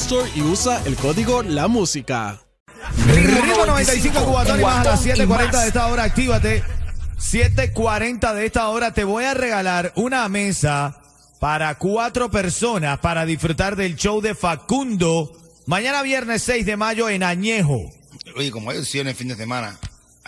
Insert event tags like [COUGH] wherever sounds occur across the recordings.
Store y usa el código La Música. Ritmo 95 Cubatón y más a las 7.40 de esta hora, actívate. 7.40 de esta hora te voy a regalar una mesa para cuatro personas para disfrutar del show de Facundo. Mañana viernes 6 de mayo en Añejo. Oye, como hay opciones fin de semana,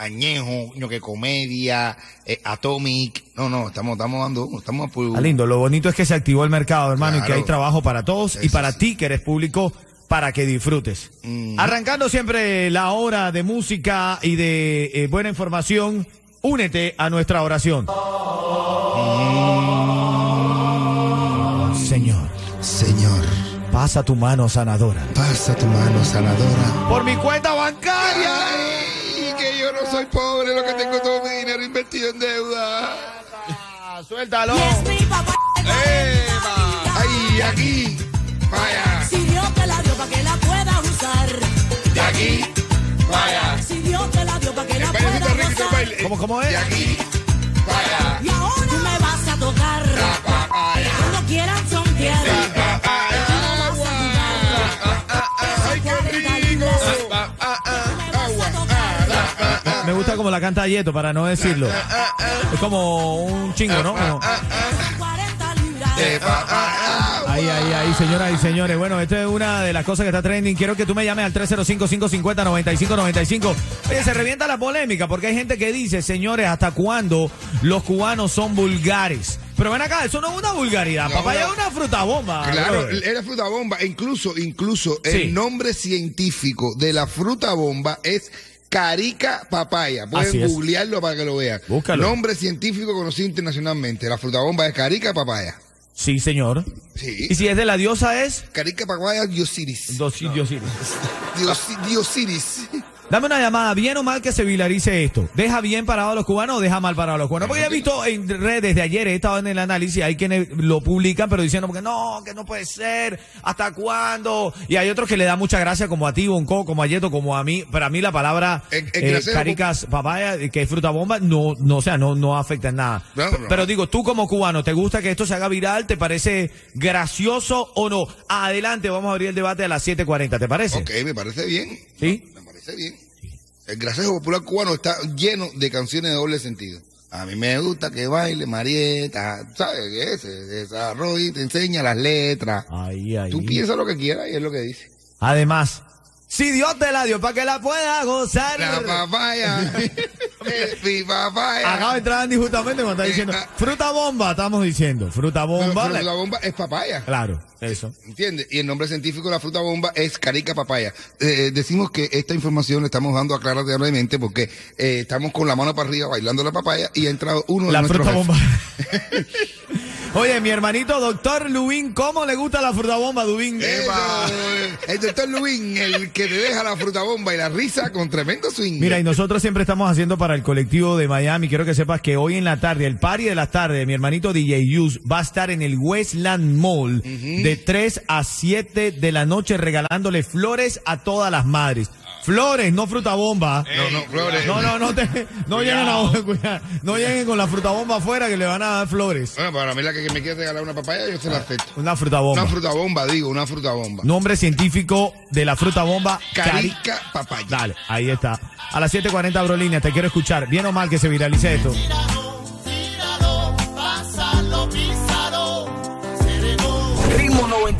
Añejo, no que comedia, eh, Atomic. No, no, estamos, estamos dando, estamos por... Ah, lindo, lo bonito es que se activó el mercado, hermano, y que hay trabajo para todos y para sí. ti que eres público para que disfrutes. Mm. Arrancando siempre la hora de música y de eh, buena información, únete a nuestra oración. Señor, Señor, pasa tu mano sanadora. pasa tu mano sanadora. Por mi cuenta bancaria. Soy pobre, lo que tengo todo mi dinero invertido en deuda. Suéltalo. ¡Eva! Ay, aquí, vaya, Si Dios te la dio para que la puedas usar. de aquí, vaya. Si Dios te la dio para que la puedas baile. ¿Cómo, cómo es? De aquí, vaya. Y ahora tú me vas a tocar. Papaya. Cuando quieras son piedras. Como la canta Yeto, para no decirlo. Es como un chingo, ¿no? Como- 40 libras. de papaya. Ahí, ahí, ahí, señoras y señores. Bueno, esta es una de las cosas que está trending. Quiero que tú me llames al 305-550-9595. Oye, se revienta la polémica porque hay gente que dice, señores, ¿hasta cuándo los cubanos son vulgares? Pero ven acá, eso no es una vulgaridad. No, Papaya no. es una fruta bomba. Claro, brother. era fruta bomba. Incluso, incluso Sí. el nombre científico de la fruta bomba es Carica papaya. Pueden googlearlo para que lo vean. Búscalo. Nombre científico conocido internacionalmente. La fruta bomba es Carica papaya. Sí, señor. Sí. Y si es de la diosa es... Carica papaya diosiris. Dos sitios, sí. Diosi- diosiris. [LAUGHS] Dame una llamada, bien o mal que se vilarice esto. ¿Deja bien parado a los cubanos o deja mal parado a los cubanos? Porque he visto en redes de ayer, he estado en el análisis, hay quienes lo publican, pero diciendo que no, que no puede ser, ¿hasta cuándo? Y hay otros que le da mucha gracia, como a ti, Bonco, como a Yeto, como a mí. Para mí la palabra En- en eh, caricas papaya, que es fruta bomba, no, no, o sea, no, no afecta en nada. No, no. Pero digo, tú como cubano, ¿te gusta que esto se haga viral? ¿Te parece gracioso o no? Adelante, vamos a abrir el debate a las 7.40, ¿te parece? Ok, me parece bien. ¿Sí? Bien. El gracioso popular cubano está lleno de canciones de doble sentido. A mí me gusta que baile Marieta, ¿sabes qué es? Se desarrolla y te enseña las letras. Ahí, ahí. Tú piensas lo que quieras y es lo que dice. Además, si Dios te la dio para que la pueda gozar. La papaya. [LAUGHS] mi papaya. Acaba de entrar Andy justamente cuando está diciendo fruta bomba, estamos diciendo. Fruta No, bomba. la- la bomba es papaya. Claro, eso. ¿Entiendes? Y el nombre científico de la fruta bomba es carica papaya. Eh, decimos que esta información la estamos dando aclaradamente porque eh, estamos con la mano para arriba bailando la papaya y ha entrado uno de La nuestros fruta jefes. bomba. [LAUGHS] Oye, mi hermanito doctor Lubín, ¿cómo le gusta la fruta bomba, Dubín? Eso, el doctor Luis, el que te deja la fruta bomba y la risa con tremendo swing. Mira, y nosotros siempre estamos haciendo para el colectivo de Miami. Quiero que sepas que hoy en la tarde, el party de la tarde, mi hermanito DJ Yus va a estar en el Westland Mall de 3 a 7 de la noche regalándole flores a todas las madres. Flores, no fruta bomba. No, no, flores. No, no, no, te, no lleguen a, cuidado, no lleguen con la fruta bomba afuera que le van a dar flores. Bueno, para mí la que me quiere regalar una papaya, yo se la acepto. Una fruta bomba. Una fruta bomba, digo, una fruta bomba. Nombre científico de la fruta bomba. Cari- Carica papaya. Dale, ahí está. A las 7.40 Abrolínea, te quiero escuchar. Bien o mal que se viralice esto.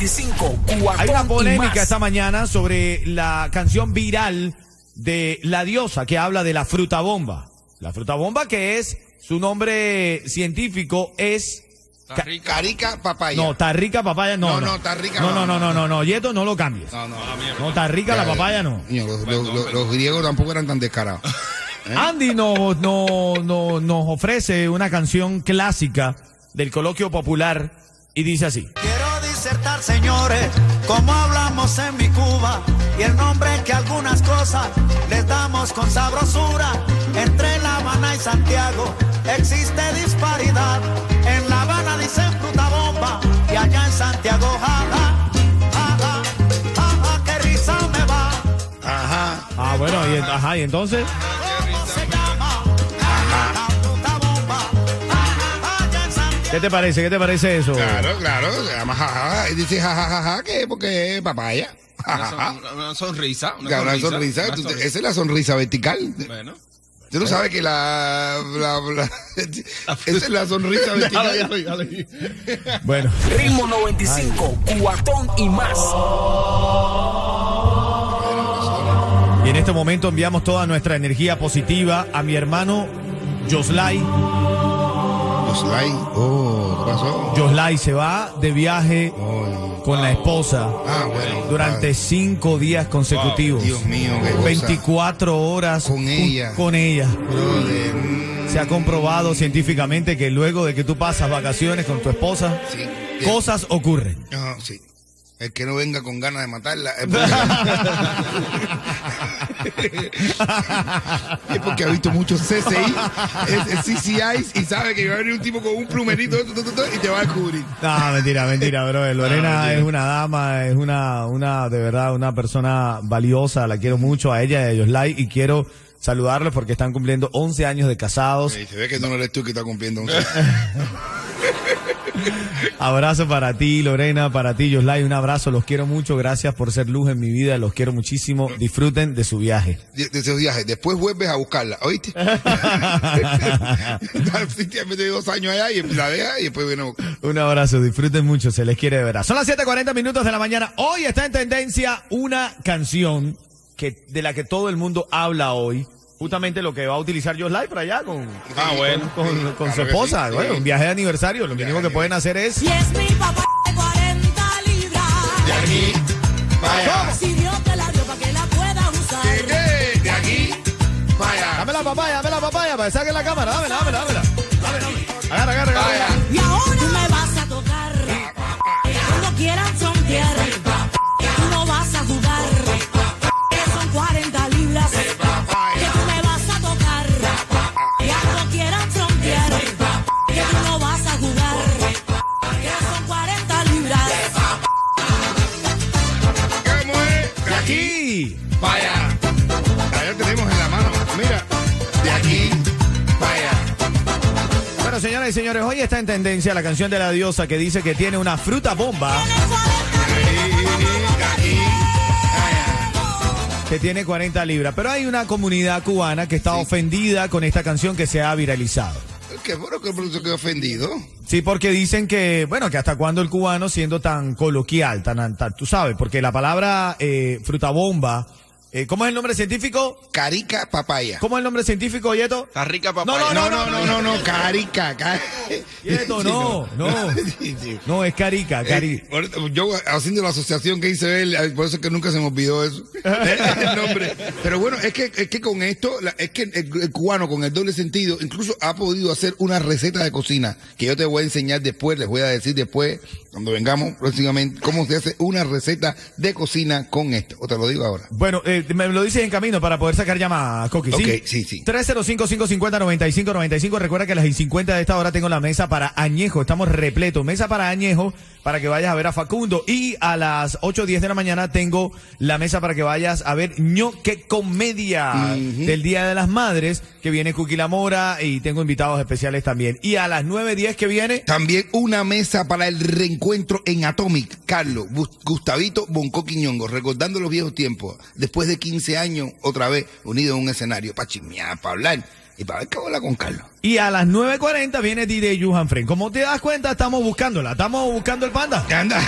Ritmo 95, cuatón Hay una polémica esta mañana sobre la canción viral de La Diosa que habla de la fruta bomba. La fruta bomba que es, su nombre científico es... ca- Carica papaya. No, tarrica papaya no. No, no, tarrica No, no. no, no, no, no, no. Yeto no lo cambies. No, no. No, tarrica la papaya no. Niño, los, los- los- los griegos tampoco eran tan descarados. Andy no, no, no, nos ofrece una canción clásica del coloquio popular y dice así. Quiero disertar, señores, como hablamos en mi Cuba y el nombre que algunas cosas les damos con sabrosura. Entre La Habana y Santiago existe disparidad. En La Habana dicen fruta bomba y allá en Santiago, jaja, jaja, jaja, qué risa me va. Ajá. Ah, bueno, y, ajá, y entonces... ¿Qué te parece? ¿Qué te parece eso? Claro, claro. Se llama jajaja. Y dice jajajaja, ¿qué? Porque es papaya. Una, son- una sonrisa. Una Claro, Una sonrisa. una sonrisa. Esa es la sonrisa vertical. Bueno. Tú no sabes que la, la- la- [LAUGHS] esa es la sonrisa vertical. [LAUGHS] Bueno, Ritmo 95, cuatón y más. y en este momento enviamos toda nuestra energía positiva a mi hermano Joslay. Likes. Oh, ¿qué pasó? Se va de viaje Oh, con la esposa Ah, bueno. durante cinco días consecutivos. Dios mío, qué cosa. 24 horas Con ella. Con ella. Brother, Se ha comprobado científicamente que luego de que tú pasas vacaciones con tu esposa, sí. cosas ocurren. Ah, sí. El que no venga con ganas de matarla es [LAUGHS] porque, [LAUGHS] es porque ha visto muchos CCI, CCIs y sabe que va a venir un tipo con un plumerito y te va a descubrir. No, mentira, mentira, bro. [LAUGHS] Lorena es una dama, es una, una, de verdad, una persona valiosa. La quiero mucho a ella y a Yoslay y quiero saludarlos porque están cumpliendo 11 años de casados. Sí, se ve que no eres tú que está cumpliendo un [LAUGHS] Abrazo para ti, Lorena, para ti, Yoslay. Un abrazo, los quiero mucho. Gracias por ser luz en mi vida. Los quiero muchísimo. Disfruten de su viaje. de, de esos viajes. Después vuelves a buscarla, ¿oíste? [LAUGHS] [LAUGHS] Dos años allá y la deja y después viene a buscar. Un abrazo, disfruten mucho, se les quiere de verdad. Son las 7:40 minutos de la mañana. Hoy está en tendencia una canción que, de la que todo el mundo habla hoy. Justamente lo que va a utilizar Josh Live para allá con, Ah, bueno. con, con- con Claro su esposa. sí, Bueno, sí. un viaje de aniversario. Lo mínimo que pueden hacer es. Y es mi papá de 40 libras. De aquí, vaya. Si Dios te la dio para que la puedas usar. ¿De qué? De aquí, vaya. Dame la papaya, dame la papaya para que saque la cámara. Dámela, dámela, dámela. Dame. Agarra, agarra, agarra. Y señores, hoy está en tendencia la canción de la diosa que dice que tiene una fruta bomba Tiene 40 De aquí, vaya. que tiene 40 libras. Pero hay una comunidad cubana que está ofendida con esta canción que se ha viralizado. ¿Qué bueno que se quedó ofendido? Sí, porque dicen que, bueno, que hasta cuándo el cubano siendo tan coloquial, tan, tan- tú sabes, porque la palabra eh, fruta bomba, eh, ¿cómo es el nombre científico? Carica papaya. ¿Cómo es el nombre científico, Yeto? Está rica No, papaya. no, No, no, no, no, no, carica, carica. [LAUGHS] Yeto, no, no. [LAUGHS] Sí, sí. No, es carica, cari. Eh, ahorita, yo haciendo la asociación que hice él, por eso es que nunca se me olvidó eso, [LAUGHS] el nombre. Pero bueno, es que, es que con esto, es que el, el cubano con el doble sentido, incluso ha podido hacer una receta de cocina que yo te voy a enseñar después, les voy a decir después, cuando vengamos próximamente, cómo se hace una receta de cocina con esto. O te lo digo ahora. Bueno, eh, Eh, me lo dices en camino para poder sacar llamada, Coqui, ¿sí? Ok, sí, sí. 305-550-9595. Recuerda que a las 50 de esta hora tengo la mesa para Añejo. Estamos repletos. Mesa para Añejo para que vayas a ver a Facundo. Y a las 8 o 10 de la mañana tengo la mesa para que vayas a ver ñoque comedia del Día de las Madres, que viene Cookie La Mora y tengo invitados especiales también. Y a las 9.10 que viene, También una mesa para el reencuentro en Atomic. Carlos, Gus- Gustavito, Bonco Quiñongo, recordando los viejos tiempos. Después de 15 años, otra vez, unidos en un escenario para chismear, para hablar y para ver qué bola con Carlos. y a las 9.40 viene DJ Johan Fren. Como te das cuenta, estamos buscándola. Estamos buscando el panda. Anda.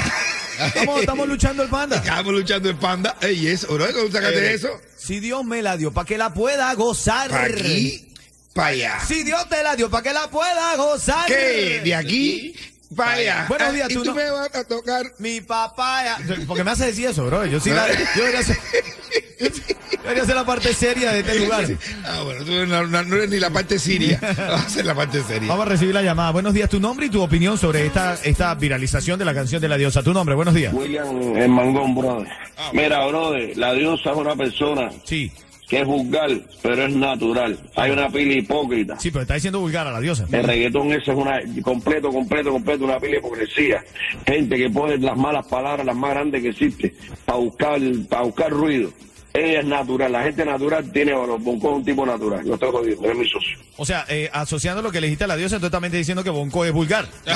Estamos, estamos luchando el panda. Estamos luchando el panda. Ey, eso, bro, ¿cómo sacaste Eh, eso? Si Dios me la dio, para que la pueda gozar. Para aquí, para allá. Si Dios te la dio, para que la pueda gozar. ¿Qué? De aquí para allá. Buenos Ah, días, y tú tú no- me vas a tocar. Mi papaya. Porque me hace decir eso, bro. Yo sí la, yo debería yo [LAUGHS] debería hacer la parte seria de este lugar. Ah, bueno, tú no, no- no eres ni la parte siria. [LAUGHS] Vas a ser la parte seria. Vamos a recibir la llamada. Buenos días, tu nombre y tu opinión sobre esta, esta viralización de la canción de la diosa. Tu nombre, buenos días. William el Mangón, brother. Mira, brother, la diosa es una persona Sí, que es vulgar, pero es natural. Hay una pila hipócrita. sí, pero está diciendo vulgar a la diosa. El reggaetón ese es una completo, completo, completo, una pila de hipocresía. Gente que pone las malas palabras, las más grandes que existe, para buscar, para buscar ruido. Ella es natural, la gente natural tiene valor. Bonco es un tipo natural. Yo estoy jodido, es mi socio. O sea, eh, asociando lo que le dijiste a la diosa, entonces también te diciendo que Bonco es vulgar. [LAUGHS]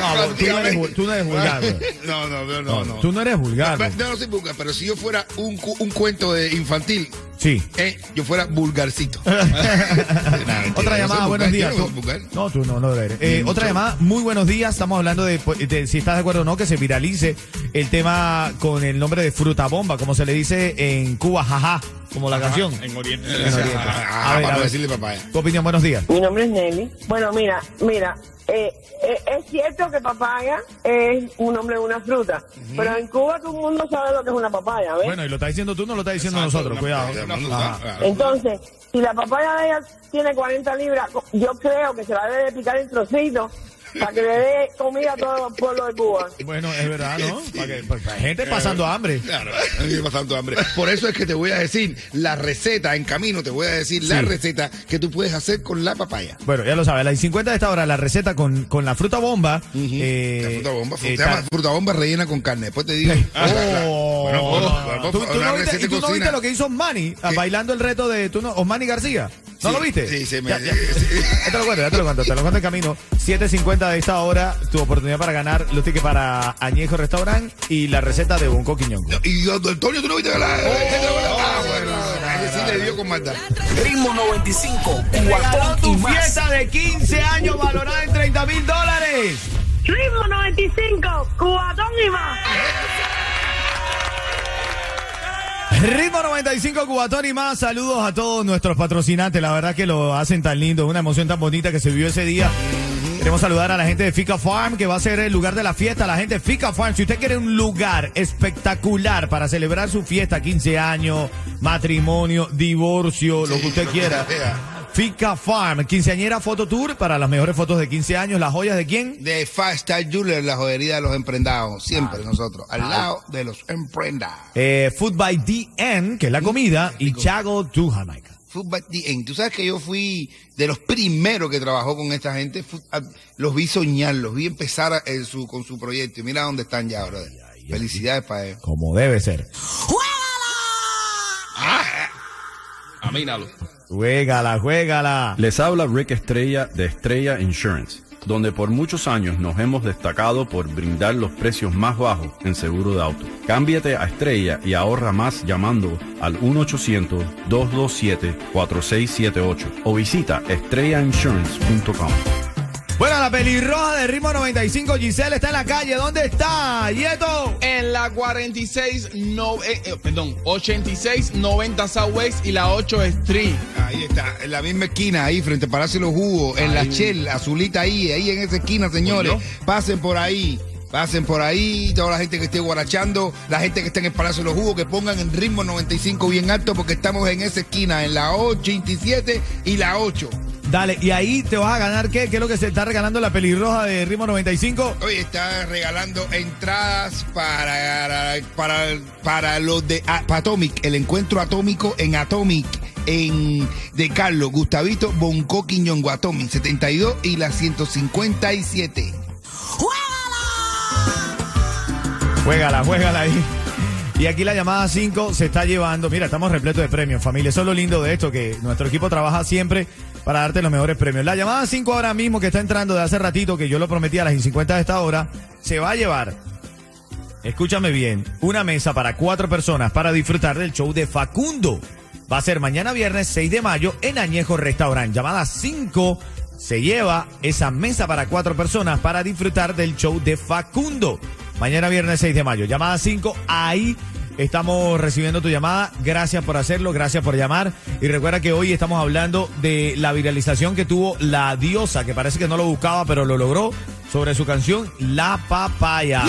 No, tú no eres, tú no eres vulgar. No, no, no, no. no. Tú no eres vulgar. No, no soy vulgar, pero si yo fuera un, cu- un cuento de infantil, Sí. eh, yo fuera vulgarcito. [LAUGHS] Otra llamada, buenos días. No Tú-. No, tú no, no lo eres. Eh, otra llamada, muy buenos días. Estamos hablando de, pues, de si estás de acuerdo o no que se viralice el tema con el nombre de fruta bomba, como se le dice en Cuba, jaja, como la canción. En Oriente. En Oriente. Ah, A ver, para a ver. decirle papaya. Tu opinión, buenos días. Mi nombre es Nelly. Bueno, mira, mira, eh, eh, es cierto que papaya es un nombre de una fruta, pero en Cuba todo el mundo sabe lo que es una papaya, ¿ves? Bueno, y lo está diciendo tú, no lo está diciendo Exacto, nosotros, cuidado. Entonces, si la papaya de ella tiene 40 libras, yo creo que se la debe picar en trocitos para que le dé comida a todo el pueblo de Cuba. Bueno, es verdad, ¿no? Para que, para que gente pasando hambre. Claro, me pasando hambre. Por eso es que te voy a decir la receta en camino, te voy a decir la receta que tú puedes hacer con la papaya. Bueno, ya lo sabes, a las 50 de esta hora, la receta con, con la fruta bomba. eh, La fruta bomba, eh, llama tal- fruta bomba rellena con carne. Después te digo. Oh. ¿Tú, no viste, lo que hizo Osmani ah, ¿Qué? bailando el reto de tú no, Osmani García? ¿No Sí, lo viste? sí, se me- Ya, ya, sí. ya te lo cuento, ya te lo cuento, te lo cuento en camino. 7.50 de esta hora, tu oportunidad para ganar los tickets para Añejo Restaurant y la receta de Bonco Quiñongo. No, Y Antonio, tú no viste la. Ah, bueno, sí le dio con maldad. Ritmo 95, Regaló cuatón y tu más. fiesta de 15 años valorada en 30 mil dólares. Ritmo 95, cubatón y más. Ritmo 95 Cubatón y más. Saludos a todos nuestros patrocinantes. La verdad que lo hacen tan lindo. Una emoción tan bonita que se vivió ese día. Queremos saludar a la gente de Fica Farm, que va a ser el lugar de la fiesta. La gente de Fica Farm, si usted quiere un lugar espectacular para celebrar su fiesta, 15 años, matrimonio, divorcio, lo que usted quiera. Fica Farm, quinceañera Photo Tour para las mejores fotos de 15 años. ¿Las joyas de quién? De Fast Style Jeweler, la joyería de los emprendados. Siempre nosotros, al lado de los emprendados. Eh, Food by DN, que es la comida, y Chago to Jamaica. Food by the End. Tú sabes que yo fui de los primeros que trabajó con esta gente. Ah, Los vi soñar, los vi empezar a- en su, con su proyecto. Y mira dónde están ya, brother. Felicidades para ellos. Como debe ser. Amínalo. Juégala, juégala. Les habla Rick Estrella de Estrella Insurance, donde por muchos años nos hemos destacado por brindar los precios más bajos en seguro de auto. Cámbiate a Estrella y ahorra más llamando al 1-800-227-4678 o visita estrellainsurance.com. Bueno, la pelirroja de ritmo 95, Giselle está en la calle. ¿Dónde está? Yeto. En la 46, no, eh, eh, perdón, 86, 90 Southwest y la 8 Street. Ahí está, en la misma esquina, ahí frente a Palacio de los Jugos, en la Shell, azulita ahí, ahí en esa esquina, señores. Pasen por ahí. Pasen por ahí, toda la gente que esté guarachando, la gente que está en el Palacio de los Jugos, que pongan el ritmo 95 bien alto porque estamos en esa esquina, en la 87 y la 8. Dale, y ahí te vas a ganar qué? ¿Qué es lo que se está regalando la pelirroja de Ritmo 95? Hoy está regalando entradas para, para, para los de Atomic, el encuentro atómico en Atomic. En, de Carlos Gustavito Bonco Quiñongo Atomic 72 y la 157. Juégala, juégala ahí. Y aquí la llamada 5 se está llevando. Mira, estamos repletos de premios, familia. Eso es lo lindo de esto, que nuestro equipo trabaja siempre para darte los mejores premios. La llamada 5 ahora mismo que está entrando de hace ratito, que yo lo prometí a las 50 de esta hora, se va a llevar, escúchame bien, una mesa para cuatro personas para disfrutar del show de Facundo. Va a ser mañana viernes 6 de mayo en Añejo Restaurant. Llamada 5 se lleva esa mesa para cuatro personas para disfrutar del show de Facundo. Mañana viernes 6 de mayo. Llamada 5, ahí estamos recibiendo tu llamada. Gracias por hacerlo, gracias por llamar. Y recuerda que hoy estamos hablando de la viralización que tuvo la diosa, que parece que no lo buscaba, pero lo logró, sobre su canción La Papaya.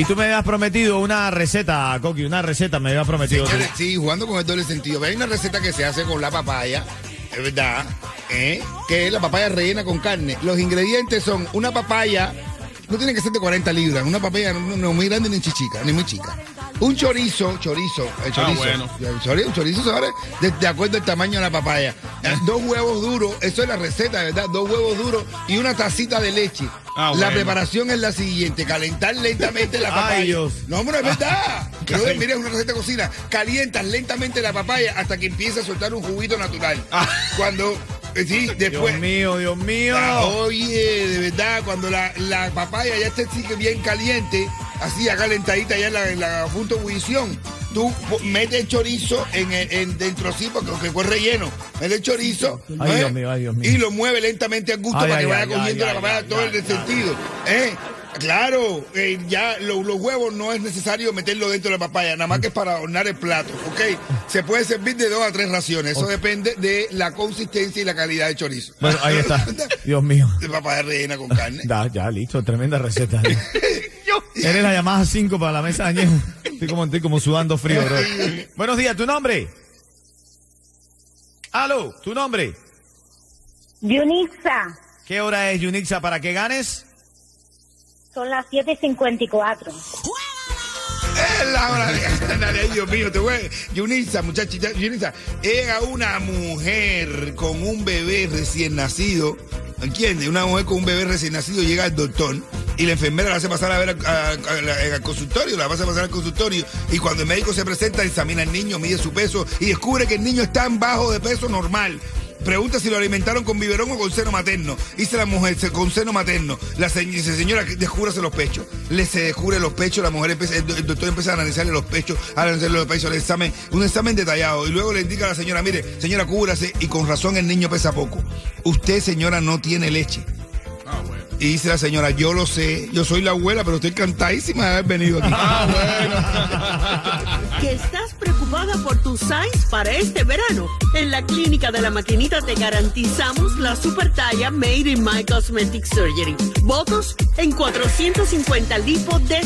Y tú me habías prometido una receta, Coqui, una receta me habías prometido. Señores, sí, jugando con el doble sentido. Hay una receta que se hace con la papaya, es verdad, ¿eh? que es la papaya rellena con carne. Los ingredientes son una papaya, no tiene que ser de 40 libras, una papaya no, no muy grande ni chichica, ni muy chica. Un chorizo, chorizo, el chorizo. bueno. El chorizo, un chorizo se abre de, de acuerdo al tamaño de la papaya. Dos huevos duros, eso es la receta, ¿verdad? Dos huevos duros y una tacita de leche. Ah, la bueno. preparación es la siguiente, calentar lentamente la Ay, papaya. Dios. No, hombre, es verdad. [LAUGHS] Mira, es una receta de cocina. Calientas lentamente la papaya hasta que empiece a soltar un juguito natural. Cuando, eh, sí, Dios después. mío, Dios mío. Ah, Oye, de verdad, cuando la, la papaya ya que bien caliente, así calentadita ya en la, en la punto de ebullición, tú metes chorizo en, dentro sí, porque que fue relleno. Mete el chorizo Ay, ¿eh? Dios mío, ay, Dios mío. y lo mueve lentamente al gusto Ay, para que vaya ay, cogiendo la papaya ay, todo el sentido. ¿eh? Claro, eh, ya lo- los huevos no es necesario meterlo dentro de la papaya, nada más que es para adornar el plato, ¿ok? Se puede servir de dos a tres raciones, eso depende de la consistencia y la calidad del chorizo. Bueno, ahí está. [LAUGHS] Dios mío. De papaya rellena con carne. Da, ya, listo, tremenda receta. [LAUGHS] Eres la llamada 5 para la mesa de añejo. Estoy como, estoy como sudando frío, bro. Buenos días, ¿tu nombre? Aló, ¿tu nombre? Yunixa, ¿Qué hora es, Yunixa, para que ganes? son las 7.54. Es la hora de Dios mío, te voy a- Yunisa, muchachita, Yunisa, era una mujer con un bebé recién nacido, ¿entiendes? Una mujer con un bebé recién nacido llega al doctor y la enfermera la hace pasar a ver al consultorio, la hace pasar al consultorio y cuando el médico se presenta examina al niño, mide su peso y descubre que el niño está en bajo de peso normal. Pregunta si lo alimentaron con biberón o con seno materno. Dice la mujer, con seno materno. La dice, señora, descúbrase los pechos. Le se descubre los pechos, la mujer el doctor empieza a analizarle los pechos, a analizarle los pechos, el examen, un examen detallado. Y luego le indica a la señora, mire, señora, cúbrase, y con razón el niño pesa poco. Usted, señora, no tiene leche. Ah, bueno. Y dice la señora, yo lo sé, yo soy la abuela, pero estoy encantadísima de haber venido aquí. [LAUGHS] que estás preocupada por tu size para este verano. En la clínica de la maquinita te garantizamos la super talla made in My Cosmetic Surgery. Votos en 450 lipo de